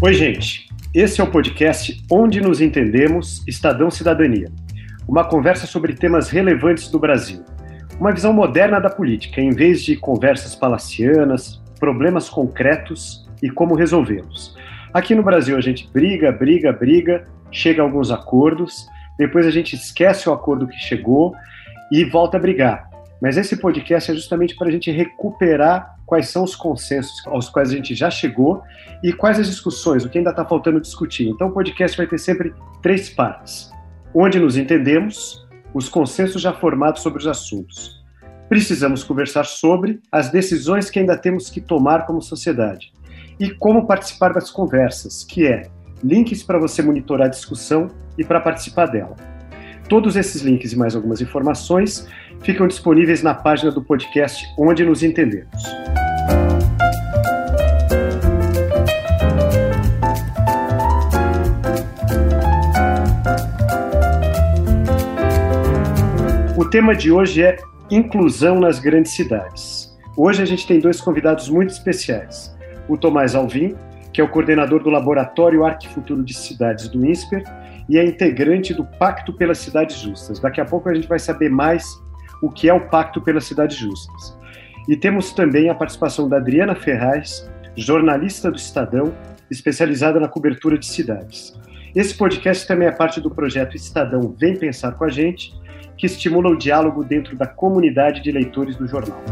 Oi, gente. Esse é o podcast Onde Nos Entendemos Estadão Cidadania. Uma conversa sobre temas relevantes do Brasil. Uma visão moderna da política, em vez de conversas palacianas, problemas concretos e como resolvê-los. Aqui no Brasil a gente briga, briga, briga, chega a alguns acordos, depois a gente esquece o acordo que chegou e volta a brigar. Mas esse podcast é justamente para a gente recuperar quais são os consensos aos quais a gente já chegou e quais as discussões, o que ainda está faltando discutir. Então o podcast vai ter sempre três partes: onde nos entendemos, os consensos já formados sobre os assuntos. Precisamos conversar sobre as decisões que ainda temos que tomar como sociedade e como participar das conversas, que é links para você monitorar a discussão e para participar dela. Todos esses links e mais algumas informações ficam disponíveis na página do podcast Onde Nos Entendemos. O tema de hoje é inclusão nas grandes cidades. Hoje a gente tem dois convidados muito especiais. O Tomás Alvim, que é o coordenador do Laboratório Arquifuturo de Cidades do INSPER e é integrante do Pacto pelas Cidades Justas. Daqui a pouco a gente vai saber mais o que é o Pacto pelas Cidades Justas. E temos também a participação da Adriana Ferraz, jornalista do Estadão, especializada na cobertura de cidades. Esse podcast também é parte do projeto Estadão Vem Pensar com a Gente, que estimula o diálogo dentro da comunidade de leitores do jornal.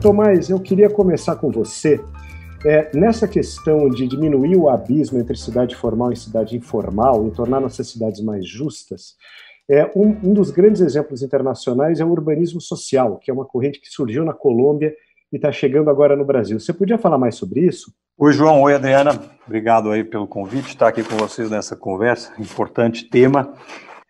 Tomás, eu queria começar com você. É, nessa questão de diminuir o abismo entre cidade formal e cidade informal e tornar nossas cidades mais justas, é, um, um dos grandes exemplos internacionais é o urbanismo social, que é uma corrente que surgiu na Colômbia e está chegando agora no Brasil. Você podia falar mais sobre isso? Oi, João. Oi, Adriana. Obrigado aí pelo convite, estar aqui com vocês nessa conversa. Importante tema.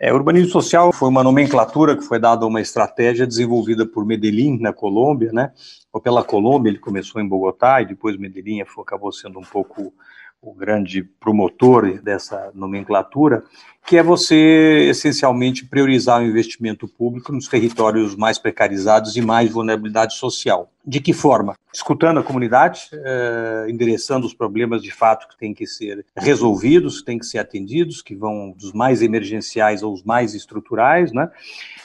É, urbanismo social foi uma nomenclatura que foi dada a uma estratégia desenvolvida por Medellín, na Colômbia, né? Ou pela Colômbia, ele começou em Bogotá e depois Medellín acabou sendo um pouco o grande promotor dessa nomenclatura, que é você essencialmente priorizar o investimento público nos territórios mais precarizados e mais vulnerabilidade social. De que forma? Escutando a comunidade, eh, endereçando os problemas de fato que têm que ser resolvidos, que têm que ser atendidos, que vão dos mais emergenciais aos mais estruturais, né?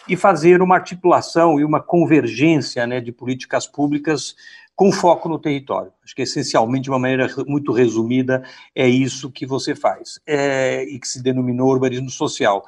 E fazer uma articulação e uma convergência né, de políticas públicas com foco no território. Acho que essencialmente, de uma maneira muito resumida, é isso que você faz, é, e que se denominou urbanismo social.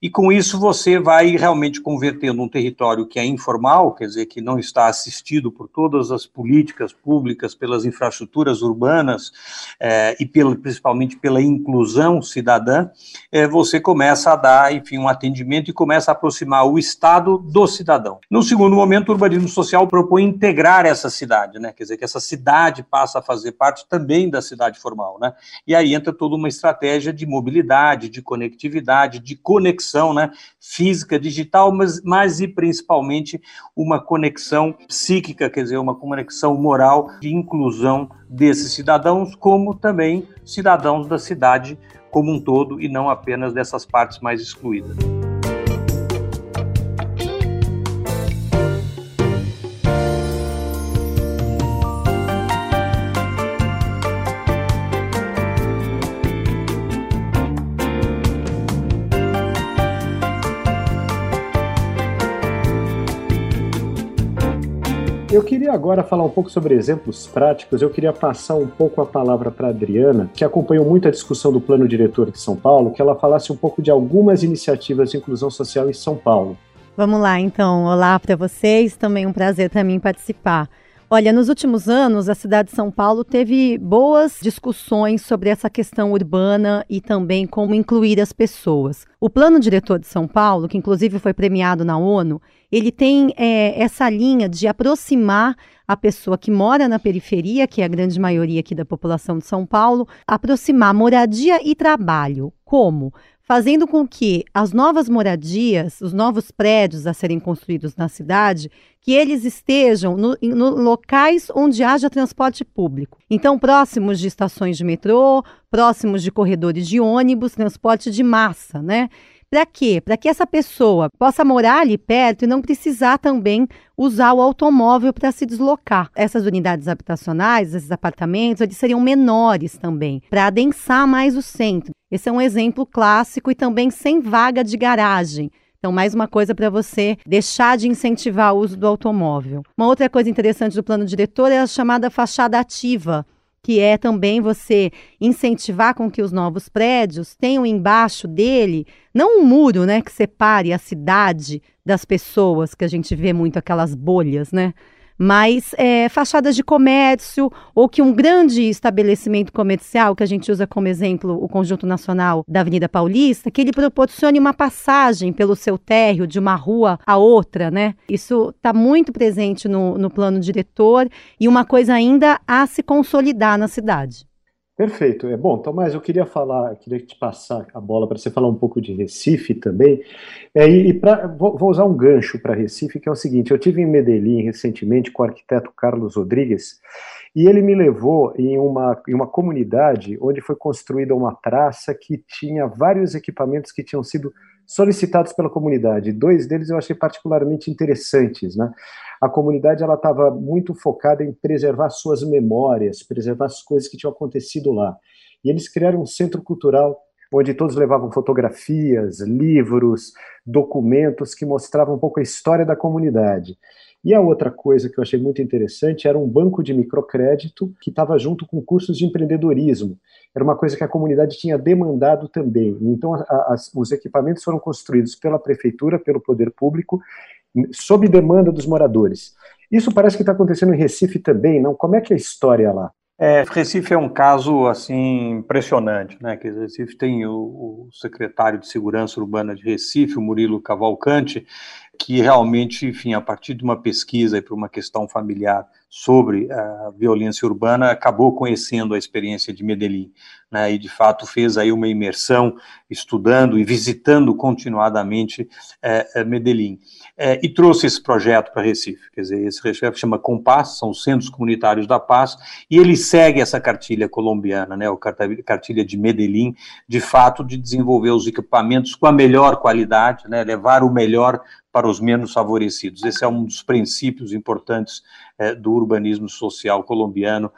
E com isso você vai realmente convertendo um território que é informal, quer dizer, que não está assistido por todas as políticas públicas, pelas infraestruturas urbanas é, e pelo, principalmente pela inclusão cidadã, é, você começa a dar, enfim, um atendimento e começa a aproximar o Estado do cidadão. No segundo momento, o urbanismo social propõe integrar essa cidade, né? quer dizer, que essa cidade passa a fazer parte também da cidade formal. Né? E aí entra toda uma estratégia de mobilidade, de conectividade, de conexão conexão né, física, digital, mas, mas e principalmente uma conexão psíquica, quer dizer, uma conexão moral de inclusão desses cidadãos, como também cidadãos da cidade como um todo e não apenas dessas partes mais excluídas. Queria agora falar um pouco sobre exemplos práticos. Eu queria passar um pouco a palavra para a Adriana, que acompanhou muito a discussão do plano diretor de São Paulo, que ela falasse um pouco de algumas iniciativas de inclusão social em São Paulo. Vamos lá, então. Olá para vocês. Também um prazer para mim participar. Olha, nos últimos anos, a cidade de São Paulo teve boas discussões sobre essa questão urbana e também como incluir as pessoas. O Plano Diretor de São Paulo, que inclusive foi premiado na ONU, ele tem é, essa linha de aproximar a pessoa que mora na periferia, que é a grande maioria aqui da população de São Paulo, aproximar moradia e trabalho. Como? fazendo com que as novas moradias, os novos prédios a serem construídos na cidade, que eles estejam no, no, locais onde haja transporte público. Então, próximos de estações de metrô, próximos de corredores de ônibus, transporte de massa, né? Para quê? Para que essa pessoa possa morar ali perto e não precisar também usar o automóvel para se deslocar. Essas unidades habitacionais, esses apartamentos, eles seriam menores também, para adensar mais o centro. Esse é um exemplo clássico e também sem vaga de garagem. Então, mais uma coisa para você deixar de incentivar o uso do automóvel. Uma outra coisa interessante do plano diretor é a chamada fachada ativa, que é também você incentivar com que os novos prédios tenham embaixo dele não um muro, né, que separe a cidade das pessoas, que a gente vê muito aquelas bolhas, né? Mas é, fachadas de comércio ou que um grande estabelecimento comercial, que a gente usa como exemplo o Conjunto Nacional da Avenida Paulista, que ele proporcione uma passagem pelo seu térreo de uma rua a outra, né? Isso está muito presente no, no plano diretor e uma coisa ainda a se consolidar na cidade. Perfeito. É bom, Tomás, eu queria falar, queria te passar a bola para você falar um pouco de Recife também. É, e, pra, vou, vou, usar um gancho para Recife, que é o seguinte: eu tive em Medellín recentemente com o arquiteto Carlos Rodrigues e ele me levou em uma, em uma comunidade onde foi construída uma praça que tinha vários equipamentos que tinham sido solicitados pela comunidade. Dois deles eu achei particularmente interessantes, né? A comunidade ela estava muito focada em preservar suas memórias, preservar as coisas que tinham acontecido lá. E eles criaram um centro cultural onde todos levavam fotografias, livros, documentos que mostravam um pouco a história da comunidade. E a outra coisa que eu achei muito interessante era um banco de microcrédito que estava junto com cursos de empreendedorismo. Era uma coisa que a comunidade tinha demandado também. Então, a, a, os equipamentos foram construídos pela prefeitura, pelo poder público, sob demanda dos moradores. Isso parece que está acontecendo em Recife também, não? Como é que é a história lá? É, Recife é um caso assim impressionante, né? Que Recife tem o, o, secretário de Segurança Urbana de Recife, o Murilo Cavalcante, que realmente, enfim, a partir de uma pesquisa e por uma questão familiar sobre a violência urbana, acabou conhecendo a experiência de Medellín, né, e de fato fez aí uma imersão estudando e visitando continuadamente é, é Medellín, é, e trouxe esse projeto para Recife, quer dizer, esse projeto chama Compass, são os Centros Comunitários da Paz, e ele segue essa cartilha colombiana, né, o cartilha de Medellín, de fato de desenvolver os equipamentos com a melhor qualidade, né, levar o melhor para os menos favorecidos. Esse é um dos princípios importantes é, do urbanismo social colombiano.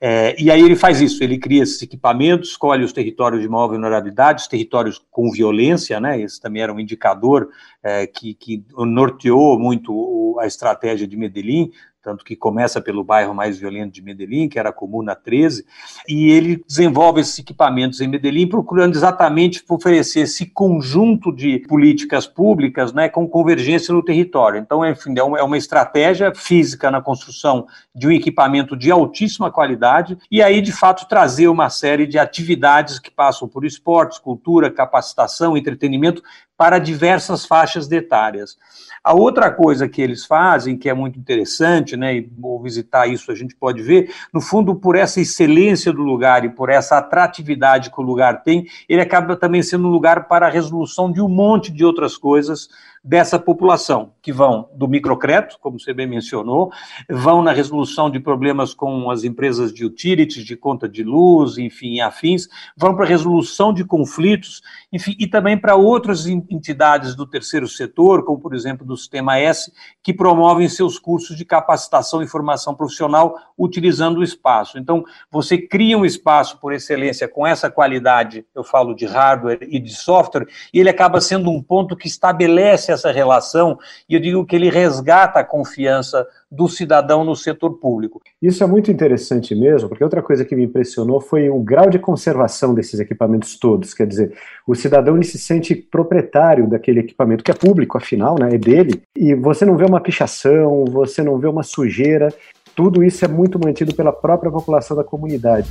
É, e aí ele faz isso, ele cria esses equipamentos, escolhe os territórios de maior vulnerabilidade, os territórios com violência, né? Esse também era um indicador é, que, que norteou muito a estratégia de Medellín, tanto que começa pelo bairro mais violento de Medellín, que era a Comuna 13, e ele desenvolve esses equipamentos em Medellín, procurando exatamente oferecer esse conjunto de políticas públicas né, com convergência no território. Então, enfim, é é uma estratégia física na construção de um equipamento de altíssima qualidade, e aí, de fato, trazer uma série de atividades que passam por esportes, cultura, capacitação, entretenimento, para diversas faixas etárias. A outra coisa que eles fazem, que é muito interessante, né, e vou visitar isso, a gente pode ver, no fundo, por essa excelência do lugar e por essa atratividade que o lugar tem, ele acaba também sendo um lugar para a resolução de um monte de outras coisas dessa população, que vão do microcrédito, como você bem mencionou, vão na resolução de problemas com as empresas de utilities, de conta de luz, enfim, afins, vão para resolução de conflitos, enfim, e também para outras entidades do terceiro setor, como por exemplo do Sistema S, que promovem seus cursos de capacitação e formação profissional utilizando o espaço. Então, você cria um espaço por excelência com essa qualidade, eu falo de hardware e de software, e ele acaba sendo um ponto que estabelece essa relação, e eu digo que ele resgata a confiança do cidadão no setor público. Isso é muito interessante mesmo, porque outra coisa que me impressionou foi o grau de conservação desses equipamentos todos. Quer dizer, o cidadão se sente proprietário daquele equipamento, que é público, afinal, né, é dele, e você não vê uma pichação, você não vê uma sujeira, tudo isso é muito mantido pela própria população da comunidade.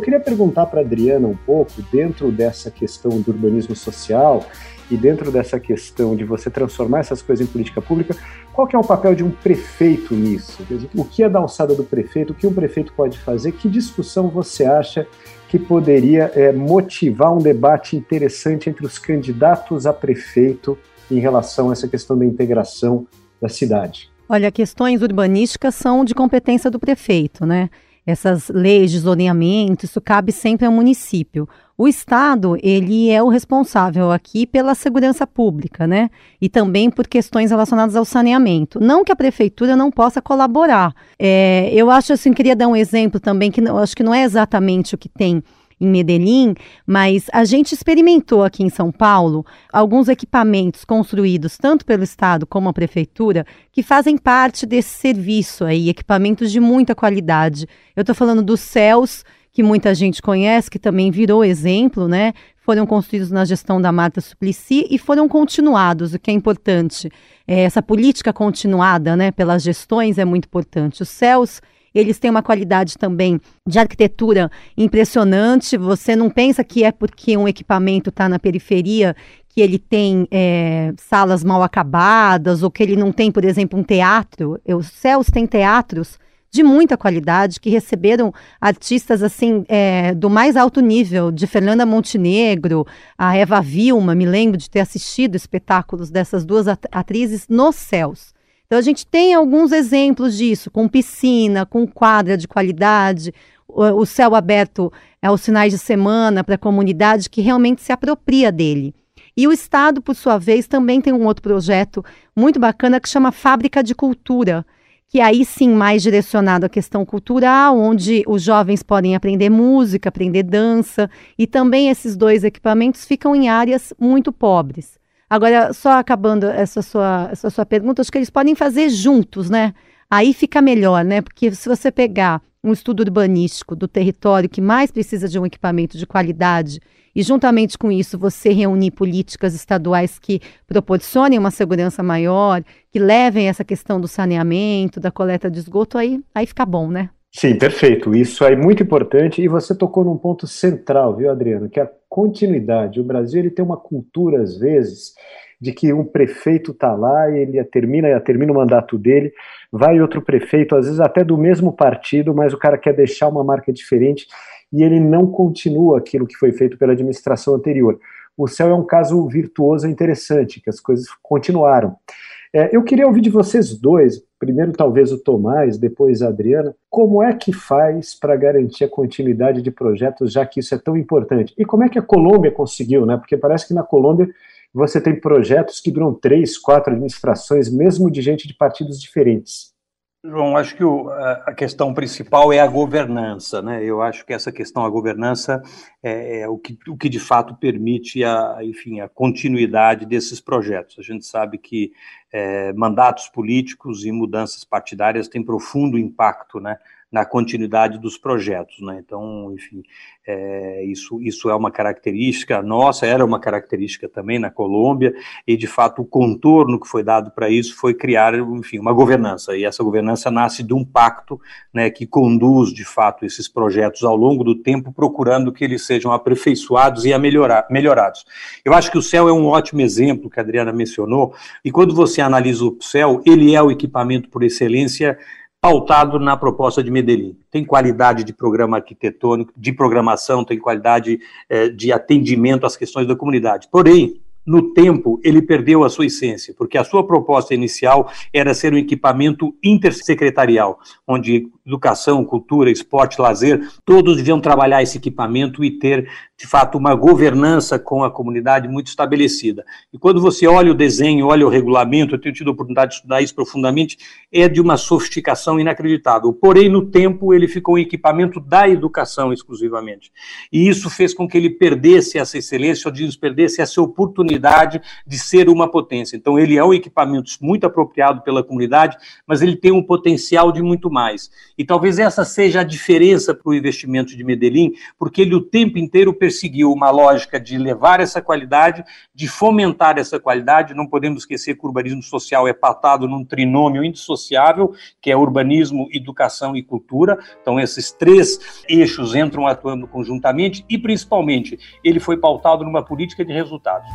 Eu queria perguntar para a Adriana um pouco, dentro dessa questão do urbanismo social, e dentro dessa questão de você transformar essas coisas em política pública, qual que é o papel de um prefeito nisso? O que é da alçada do prefeito? O que um prefeito pode fazer? Que discussão você acha que poderia é, motivar um debate interessante entre os candidatos a prefeito em relação a essa questão da integração da cidade? Olha, questões urbanísticas são de competência do prefeito, né? Essas leis de zoneamento, isso cabe sempre ao município. O Estado, ele é o responsável aqui pela segurança pública, né? E também por questões relacionadas ao saneamento. Não que a prefeitura não possa colaborar. É, eu acho assim, queria dar um exemplo também, que eu acho que não é exatamente o que tem em Medellín, mas a gente experimentou aqui em São Paulo alguns equipamentos construídos tanto pelo Estado como a Prefeitura que fazem parte desse serviço aí, equipamentos de muita qualidade. Eu estou falando dos céus que muita gente conhece, que também virou exemplo, né? Foram construídos na gestão da Marta Suplicy e foram continuados, o que é importante. É, essa política continuada, né, pelas gestões é muito importante. Os céus eles têm uma qualidade também de arquitetura impressionante. Você não pensa que é porque um equipamento está na periferia que ele tem é, salas mal acabadas ou que ele não tem, por exemplo, um teatro. Os céus têm teatros de muita qualidade, que receberam artistas assim é, do mais alto nível, de Fernanda Montenegro, a Eva Vilma, me lembro de ter assistido espetáculos dessas duas atrizes nos céus. Então a gente tem alguns exemplos disso, com piscina, com quadra de qualidade, o, céu aberto é os finais de semana para a comunidade que realmente se apropria dele. E o Estado, por sua vez, também tem um outro projeto muito bacana que chama Fábrica de Cultura, que aí sim mais direcionado à questão cultural, onde os jovens podem aprender música, aprender dança, e também esses dois equipamentos ficam em áreas muito pobres. Agora, só acabando essa sua, essa sua pergunta, acho que eles podem fazer juntos, né? Aí fica melhor, né? Porque se você pegar um estudo urbanístico do território que mais precisa de um equipamento de qualidade e juntamente com isso você reunir políticas estaduais que proporcionem uma segurança maior, que levem essa questão do saneamento, da coleta de esgoto, aí, aí fica bom, né? Sim, perfeito. Isso é muito importante e você tocou num ponto central, viu, Adriano, que é continuidade. O Brasil ele tem uma cultura às vezes de que um prefeito está lá ele termina, termina o mandato dele, vai outro prefeito, às vezes até do mesmo partido, mas o cara quer deixar uma marca diferente e ele não continua aquilo que foi feito pela administração anterior. O céu é um caso virtuoso e interessante, que as coisas continuaram. É, eu queria ouvir de vocês dois, primeiro talvez o Tomás, depois a Adriana, como é que faz para garantir a continuidade de projetos, já que isso é tão importante? E como é que a Colômbia conseguiu, né? Porque parece que na Colômbia você tem projetos que duram três, quatro administrações, mesmo de gente de partidos diferentes. João, acho que o, a questão principal é a governança, né? Eu acho que essa questão, a governança, é, é, o, que, o que de fato permite a, enfim, a continuidade desses projetos. A gente sabe que é, mandatos políticos e mudanças partidárias têm profundo impacto, né? Na continuidade dos projetos, né? Então, enfim, é, isso, isso é uma característica nossa, era uma característica também na Colômbia, e de fato o contorno que foi dado para isso foi criar, enfim, uma governança, e essa governança nasce de um pacto, né, que conduz de fato esses projetos ao longo do tempo, procurando que eles sejam aperfeiçoados e melhorar, melhorados. Eu acho que o CEL é um ótimo exemplo que a Adriana mencionou, e quando você analisa o CEL, ele é o equipamento por excelência pautado na proposta de Medellín. Tem qualidade de programa arquitetônico, de programação, tem qualidade é, de atendimento às questões da comunidade. Porém, no tempo, ele perdeu a sua essência, porque a sua proposta inicial era ser um equipamento intersecretarial, onde educação, cultura, esporte, lazer, todos deviam trabalhar esse equipamento e ter, de fato, uma governança com a comunidade muito estabelecida. E quando você olha o desenho, olha o regulamento, eu tenho tido a oportunidade de estudar isso profundamente, é de uma sofisticação inacreditável. Porém, no tempo, ele ficou um equipamento da educação exclusivamente. E isso fez com que ele perdesse essa excelência, ou perdesse essa de ser uma potência. Então, ele é um equipamento muito apropriado pela comunidade, mas ele tem um potencial de muito mais. E talvez essa seja a diferença para o investimento de Medellín, porque ele o tempo inteiro perseguiu uma lógica de levar essa qualidade, de fomentar essa qualidade. Não podemos esquecer que o urbanismo social é patado num trinômio indissociável, que é urbanismo, educação e cultura. Então, esses três eixos entram atuando conjuntamente e, principalmente, ele foi pautado numa política de resultados.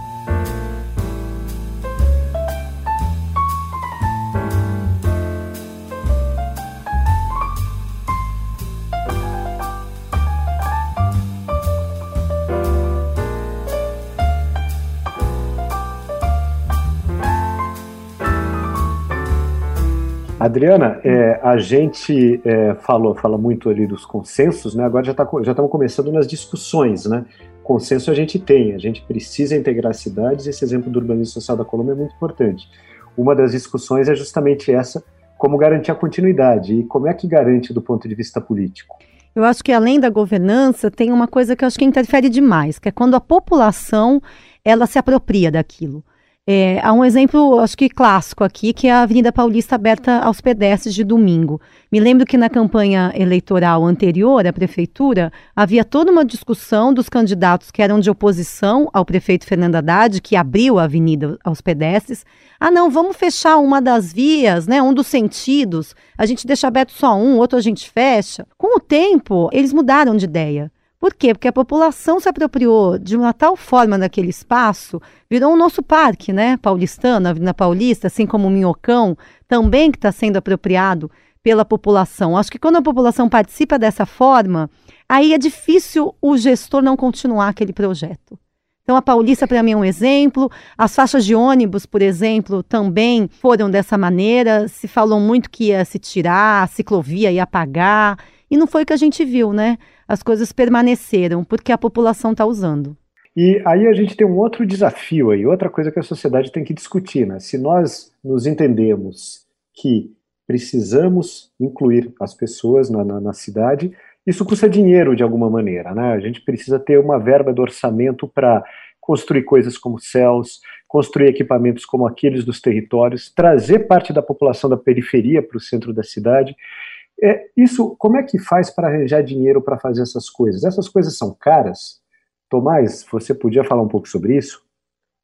Adriana, é, a gente é, falou, fala muito ali dos consensos, né? Agora já, tá, já estamos começando nas discussões, né? Consenso a gente tem, a gente precisa integrar cidades, esse exemplo do urbanismo social da Colômbia é muito importante. Uma das discussões é justamente essa, como garantir a continuidade e como é que garante do ponto de vista político. Eu acho que além da governança, tem uma coisa que eu acho que interfere demais, que é quando a população ela se apropria daquilo. É, há um exemplo, acho que clássico aqui, que é a Avenida Paulista aberta aos pedestres de domingo. Me lembro que na campanha eleitoral anterior à prefeitura, havia toda uma discussão dos candidatos que eram de oposição ao prefeito Fernando Haddad, que abriu a avenida aos pedestres. Ah, não, vamos fechar uma das vias, né, um dos sentidos. A gente deixa aberto só um, outro a gente fecha. Com o tempo, eles mudaram de ideia. Por quê? Porque a população se apropriou de uma tal forma daquele espaço, virou o nosso parque, né? Paulistano, Avenida Paulista, assim como o Minhocão, também que está sendo apropriado pela população. Acho que quando a população participa dessa forma, aí é difícil o gestor não continuar aquele projeto. Então, a Paulista, para mim, é um exemplo. As faixas de ônibus, por exemplo, também foram dessa maneira. Se falou muito que ia se tirar, a ciclovia ia pagar. E não foi o que a gente viu, né? as coisas permaneceram, porque a população está usando. E aí a gente tem um outro desafio aí, outra coisa que a sociedade tem que discutir, né? Se nós nos entendemos que precisamos incluir as pessoas na, na, na cidade, isso custa dinheiro de alguma maneira, né? A gente precisa ter uma verba do orçamento para construir coisas como céus, construir equipamentos como aqueles dos territórios, trazer parte da população da periferia para o centro da cidade. É, isso, como é que faz para arranjar dinheiro para fazer essas coisas? Essas coisas são caras? Tomás, você podia falar um pouco sobre isso?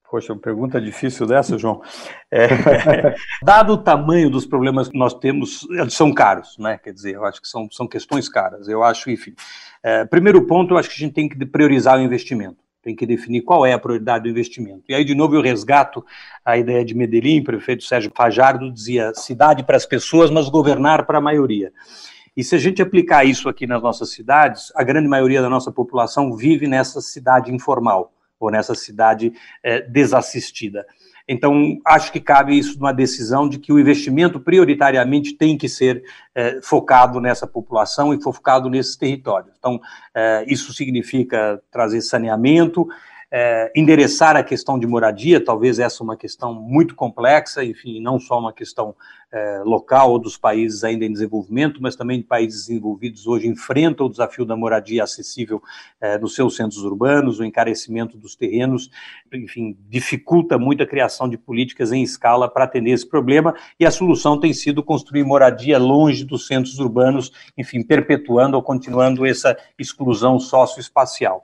Poxa, uma pergunta difícil dessa, João. É, dado o tamanho dos problemas que nós temos, eles são caros, né? Quer dizer, eu acho que são, são questões caras. Eu acho, enfim. É, primeiro ponto, eu acho que a gente tem que priorizar o investimento tem que definir qual é a prioridade do investimento. E aí, de novo, eu resgato a ideia de Medellín, o prefeito Sérgio Fajardo dizia cidade para as pessoas, mas governar para a maioria. E se a gente aplicar isso aqui nas nossas cidades, a grande maioria da nossa população vive nessa cidade informal, ou nessa cidade é, desassistida. Então, acho que cabe isso numa decisão de que o investimento prioritariamente tem que ser é, focado nessa população e focado nesses territórios. Então, é, isso significa trazer saneamento, é, endereçar a questão de moradia, talvez essa é uma questão muito complexa, enfim, não só uma questão é, local ou dos países ainda em desenvolvimento, mas também de países desenvolvidos hoje enfrentam o desafio da moradia acessível é, nos seus centros urbanos, o encarecimento dos terrenos, enfim, dificulta muito a criação de políticas em escala para atender esse problema, e a solução tem sido construir moradia longe dos centros urbanos, enfim, perpetuando ou continuando essa exclusão socioespacial.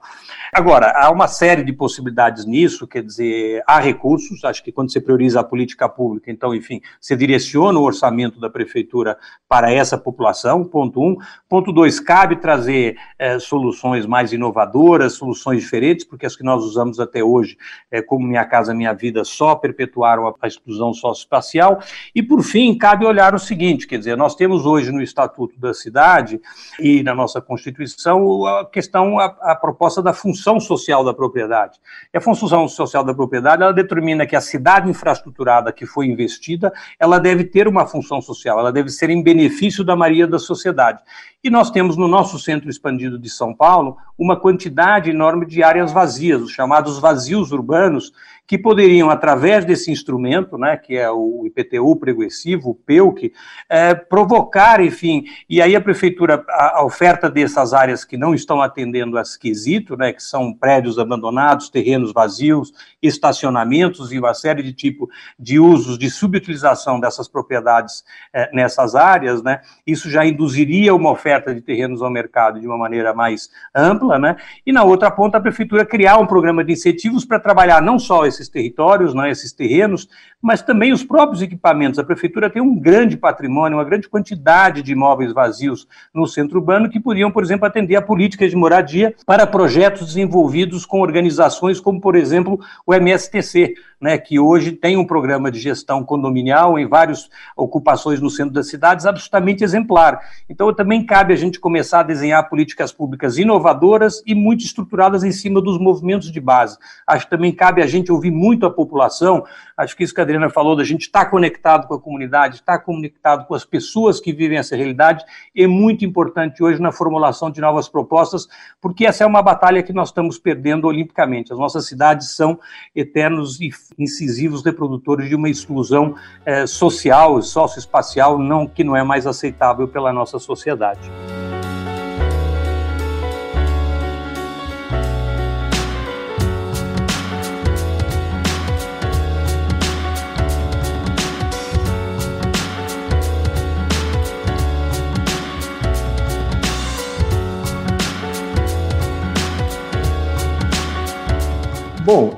Agora, há uma série de possibilidades nisso, quer dizer, há recursos, acho que quando você prioriza a política pública, então, enfim, você direciona no orçamento da prefeitura para essa população, ponto um. Ponto dois, cabe trazer é, soluções mais inovadoras, soluções diferentes, porque as que nós usamos até hoje, é, como Minha Casa Minha Vida, só perpetuaram a, exclusão socioespacial. E, por fim, cabe olhar o seguinte, quer dizer, nós temos hoje no Estatuto da Cidade e na nossa Constituição a questão, a, a proposta da função social da propriedade. E a função social da propriedade, ela determina que a cidade infraestruturada que foi investida, ela deve ter uma função social, ela deve ser em benefício da maioria da sociedade. E nós temos no nosso centro expandido de São Paulo uma quantidade enorme de áreas vazias, os chamados vazios urbanos, que poderiam, através desse instrumento, né, que é o IPTU progressivo, o PEUC, é, provocar, enfim, e aí a prefeitura, a, a, oferta dessas áreas que não estão atendendo a esquisito, né, que são prédios abandonados, terrenos vazios, estacionamentos e uma série de tipo de usos de subutilização dessas propriedades é, nessas áreas, né, isso já induziria uma oferta de terrenos ao mercado de uma maneira mais ampla, né, e na outra ponta a prefeitura criar um programa de incentivos para trabalhar não só esse esses territórios, né, esses terrenos, mas também os próprios equipamentos. A prefeitura tem um grande patrimônio, uma grande quantidade de imóveis vazios no centro urbano que poderiam, por exemplo, atender a políticas de moradia para projetos desenvolvidos com organizações como, por exemplo, o MSTC, né, que hoje tem um programa de gestão condominial em várias ocupações no centro das cidades absolutamente exemplar. Então, também cabe a gente começar a desenhar políticas públicas inovadoras e muito estruturadas em cima dos movimentos de base. Acho que também cabe a gente ouvir muito a população. Acho que isso que a Adriana falou, da gente estar tá conectado com a comunidade, estar tá conectado com as pessoas que vivem essa realidade, é muito importante hoje na formulação de novas propostas, porque essa é uma batalha que nós estamos perdendo olimpicamente. As nossas cidades são eternos e incisivos reprodutores de uma exclusão eh, social, socioespacial, não, que não é mais aceitável pela nossa sociedade.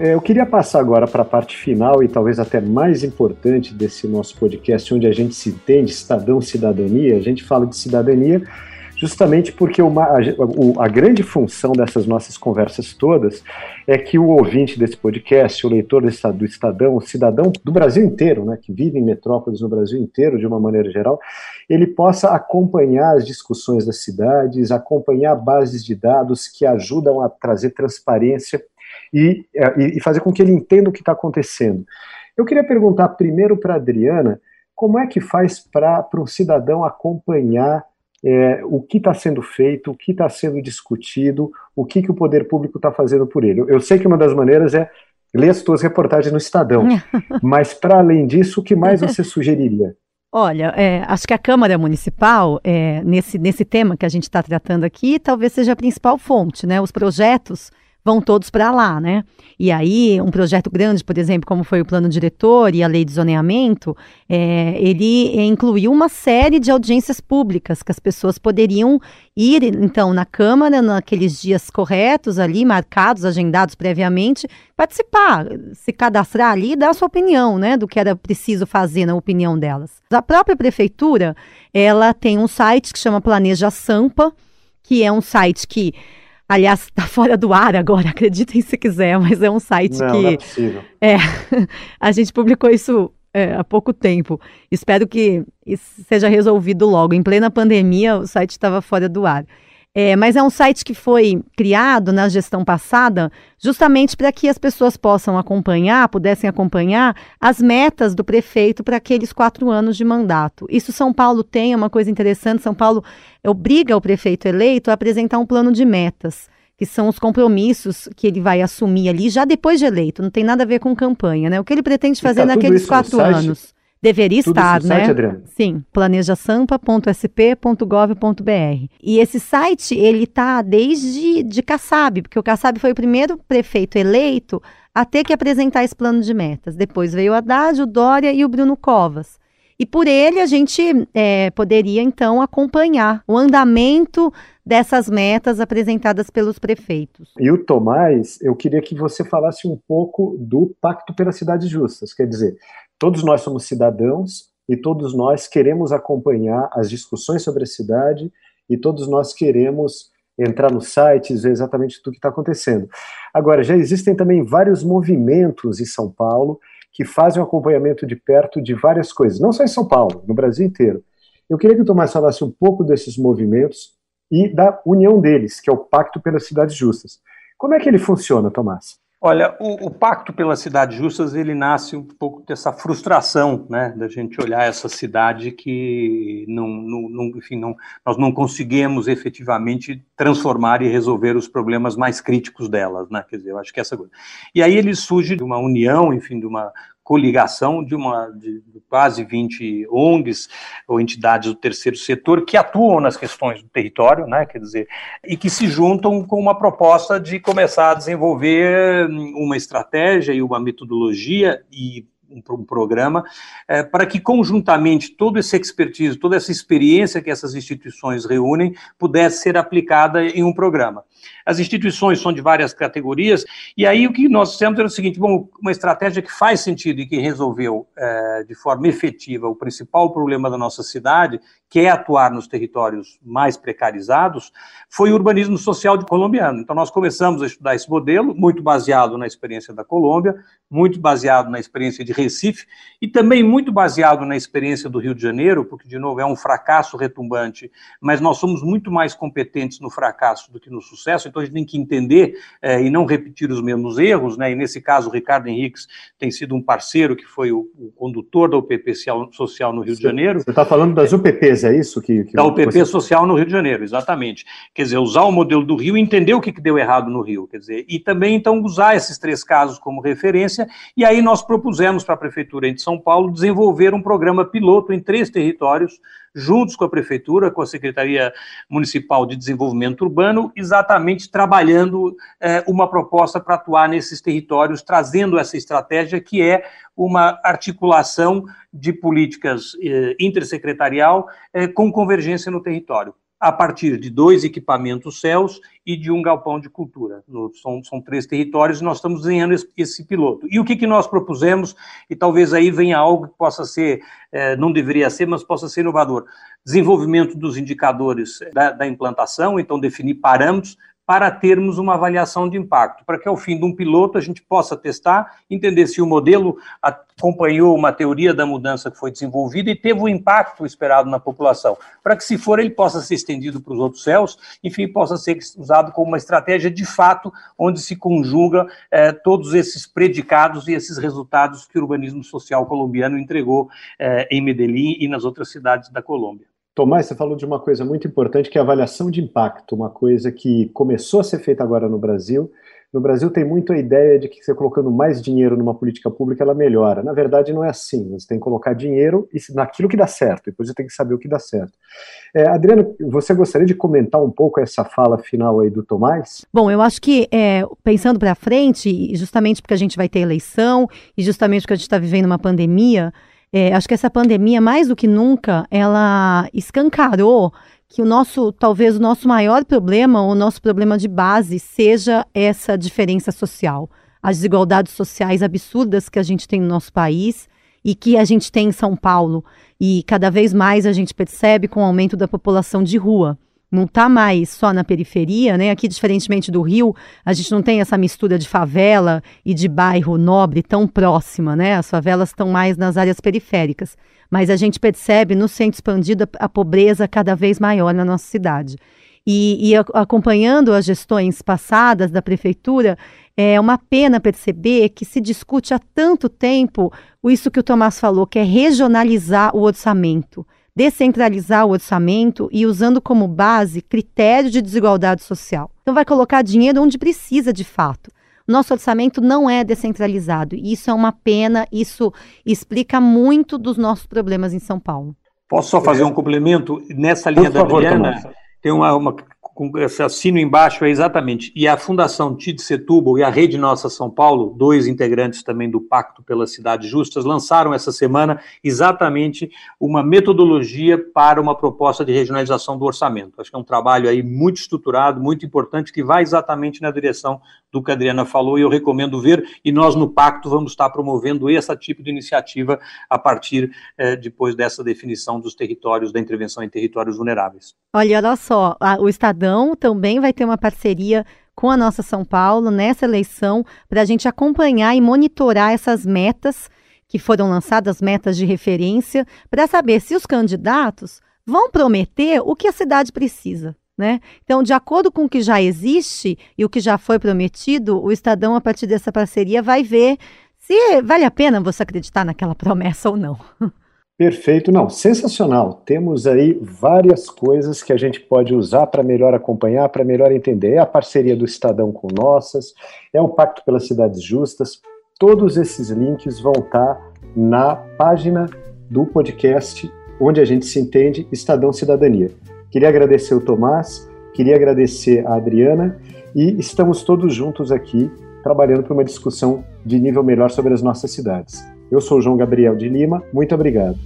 Eu queria passar agora para a parte final e talvez até mais importante desse nosso podcast, onde a gente se entende, cidadão, cidadania. A gente fala de cidadania justamente porque uma, a, a, grande função dessas nossas conversas todas é que o ouvinte desse podcast, o leitor do Estadão, o cidadão do Brasil inteiro, né, que vive em metrópoles no Brasil inteiro de uma maneira geral, ele possa acompanhar as discussões das cidades, acompanhar bases de dados que ajudam a trazer transparência e, é, e fazer com que ele entenda o que está acontecendo. Eu queria perguntar primeiro para a Adriana como é que faz para um cidadão acompanhar é, o que está sendo feito, o que está sendo discutido, o que, que o poder público está fazendo por ele. Eu sei que uma das maneiras é ler as suas reportagens no Estadão, mas para além disso, o que mais você sugeriria? Olha, é, acho que a Câmara Municipal, é, nesse, nesse tema que a gente está tratando aqui, talvez seja a principal fonte, né? Os projetos vão todos para lá, né? E aí, um projeto grande, por exemplo, como foi o plano diretor e a lei de zoneamento, é, ele incluiu uma série de audiências públicas que as pessoas poderiam ir, então, na Câmara, naqueles dias corretos ali, marcados, agendados previamente, participar, se cadastrar ali e dar a sua opinião, né, do que era preciso fazer na opinião delas. A própria prefeitura, ela tem um site que chama Planeja Sampa, que é um site que Aliás, está fora do ar agora, acreditem se quiser, mas é um site não, que. Não é possível. É, a gente publicou isso é, há pouco tempo. Espero que isso seja resolvido logo. Em plena pandemia, o site estava fora do ar. É, mas é um site que foi criado na gestão passada justamente para que as pessoas possam acompanhar, pudessem acompanhar as metas do prefeito para aqueles quatro anos de mandato. Isso São Paulo tem, é uma coisa interessante. São Paulo obriga o prefeito eleito a apresentar um plano de metas que são os compromissos que ele vai assumir ali já depois de eleito, não tem nada a ver com campanha, né? O que ele pretende fazer tá naqueles quatro anos. Deveria Tudo estar, né? Site? Sim, planejasampa.sp.gov.br. E esse site, ele tá desde de Kassab, porque o Kassab foi o primeiro prefeito eleito a ter que apresentar esse plano de metas. Depois veio o Haddad, o Dória e o Bruno Covas. E por ele a gente é, poderia então acompanhar o andamento dessas metas apresentadas pelos prefeitos. E o Tomás, eu queria que você falasse um pouco do Pacto pelas Cidades Justas, quer dizer, Todos nós somos cidadãos e todos nós queremos acompanhar as discussões sobre a cidade e todos nós queremos entrar nos sites, ver exatamente tudo que está acontecendo. Agora, já existem também vários movimentos em São Paulo que fazem um acompanhamento de perto de várias coisas, não só em São Paulo, no Brasil inteiro. Eu queria que o Tomás falasse um pouco desses movimentos e da união deles, que é o Pacto pelas Cidades Justas. Como é que ele funciona, Tomás? Olha, o, o, Pacto pelas Cidades Justas, ele nasce um pouco dessa frustração, né, da gente olhar essa cidade que não, não, não, enfim, não, nós não conseguimos efetivamente transformar e resolver os problemas mais críticos delas, né, quer dizer, eu acho que essa coisa. E aí ele surge de uma união, enfim, de uma coligação de, uma, de, quase 20 ONGs ou entidades do terceiro setor que atuam nas questões do território, né, quer dizer, e que se juntam com uma proposta de começar a desenvolver uma estratégia e uma metodologia e um, um programa, é, para que conjuntamente todo esse expertise, toda essa experiência que essas instituições reúnem pudesse ser aplicada em um programa. As instituições são de várias categorias, e aí o que nós fizemos era o seguinte: bom, uma estratégia que faz sentido e que resolveu é, de forma efetiva o principal problema da nossa cidade, quer atuar nos territórios mais precarizados, foi o urbanismo social de colombiano. Então, nós começamos a estudar esse modelo, muito baseado na experiência da Colômbia, muito baseado na experiência de Recife e também muito baseado na experiência do Rio de Janeiro, porque, de novo, é um fracasso retumbante, mas nós somos muito mais competentes no fracasso do que no sucesso, então a gente tem que entender eh, e não repetir os mesmos erros, né? E nesse caso, o Ricardo Henriques tem sido um parceiro que foi o, o condutor da UPP Social no Rio de Janeiro. Você está falando das UPPs, é isso? Que, que da UPP você... Social no Rio de Janeiro, exatamente. Quer dizer, usar o modelo do Rio e entender o que, que deu errado no Rio, quer dizer, e também, então, usar esses três casos como referência, e aí nós propusemos para a Prefeitura de São Paulo desenvolver um programa piloto em três territórios, juntos com a Prefeitura, com a Secretaria Municipal de Desenvolvimento Urbano, exatamente trabalhando eh, uma proposta para atuar nesses territórios, trazendo essa estratégia que é uma articulação de políticas eh, intersecretarial eh, com convergência no território a partir de dois equipamentos céus e de um galpão de cultura. No, são, são, três territórios e nós estamos desenhando esse, esse, piloto. E o que, que nós propusemos, e talvez aí venha algo que possa ser, eh, não deveria ser, mas possa ser inovador. Desenvolvimento dos indicadores da, da implantação, então definir parâmetros, para termos uma avaliação de impacto, para que ao fim de um piloto a gente possa testar, entender se o modelo acompanhou uma teoria da mudança que foi desenvolvida e teve o impacto esperado na população, para que se for ele possa ser estendido para os outros céus, enfim, possa ser usado como uma estratégia de fato, onde se conjuga eh, todos esses predicados e esses resultados que o urbanismo social colombiano entregou eh, em Medellín e nas outras cidades da Colômbia. Tomás, você falou de uma coisa muito importante que é a avaliação de impacto, uma coisa que começou a ser feita agora no Brasil. No Brasil tem muito a ideia de que você colocando mais dinheiro numa política pública ela melhora. Na verdade não é assim. Você tem que colocar dinheiro naquilo que dá certo. Depois você tem que saber o que dá certo. É, Adriano, você gostaria de comentar um pouco essa fala final aí do Tomás? Bom, eu acho que é, pensando para frente, justamente porque a gente vai ter eleição e justamente porque a gente está vivendo uma pandemia, é, acho que essa pandemia, mais do que nunca, ela escancarou que o nosso, talvez o nosso maior problema, o nosso problema de base, seja essa diferença social. As desigualdades sociais absurdas que a gente tem no nosso país e que a gente tem em São Paulo. E cada vez mais a gente percebe com o aumento da população de rua não está mais só na periferia, né? Aqui, diferentemente do Rio, a gente não tem essa mistura de favela e de bairro nobre tão próxima, né? As favelas estão mais nas áreas periféricas. Mas a gente percebe no centro expandido a, pobreza cada vez maior na nossa cidade. E, e acompanhando as gestões passadas da prefeitura, é uma pena perceber que se discute há tanto tempo isso que o Tomás falou, que é regionalizar o orçamento descentralizar o orçamento e usando como base critério de desigualdade social. Então, vai colocar dinheiro onde precisa de fato. Nosso orçamento não é descentralizado e isso é uma pena, isso explica muito dos nossos problemas em São Paulo. Posso só fazer um complemento? Nessa linha Por da favor, Adriana, tem uma, uma com esse assino embaixo é exatamente. E a Fundação Tid Setúbal e a Rede Nossa São Paulo, dois integrantes também do Pacto pelas Cidades Justas, lançaram essa semana exatamente uma metodologia para uma proposta de regionalização do orçamento. Acho que é um trabalho aí muito estruturado, muito importante, que vai exatamente na direção do que a Adriana falou e eu recomendo ver. E nós no Pacto vamos estar promovendo esse tipo de iniciativa a partir eh, depois dessa definição dos territórios, da intervenção em territórios vulneráveis. Olha, olha só, a, o Estadão também vai ter uma parceria com a nossa São Paulo nessa eleição para a gente acompanhar e monitorar essas metas que foram lançadas, metas de referência, para saber se os candidatos vão prometer o que a cidade precisa. Né? Então, de acordo com o que já existe e o que já foi prometido, o Estadão, a partir dessa parceria, vai ver se vale a pena você acreditar naquela promessa ou não. Perfeito, não, sensacional. Temos aí várias coisas que a gente pode usar para melhor acompanhar, para melhor entender. É a parceria do Estadão com nossas, é o Pacto pelas Cidades Justas. Todos esses links vão estar na página do podcast onde a gente se entende, Estadão Cidadania. Queria agradecer o Tomás, queria agradecer a Adriana e estamos todos juntos aqui trabalhando para uma discussão de nível melhor sobre as nossas cidades. Eu sou João Gabriel de Lima, muito obrigado.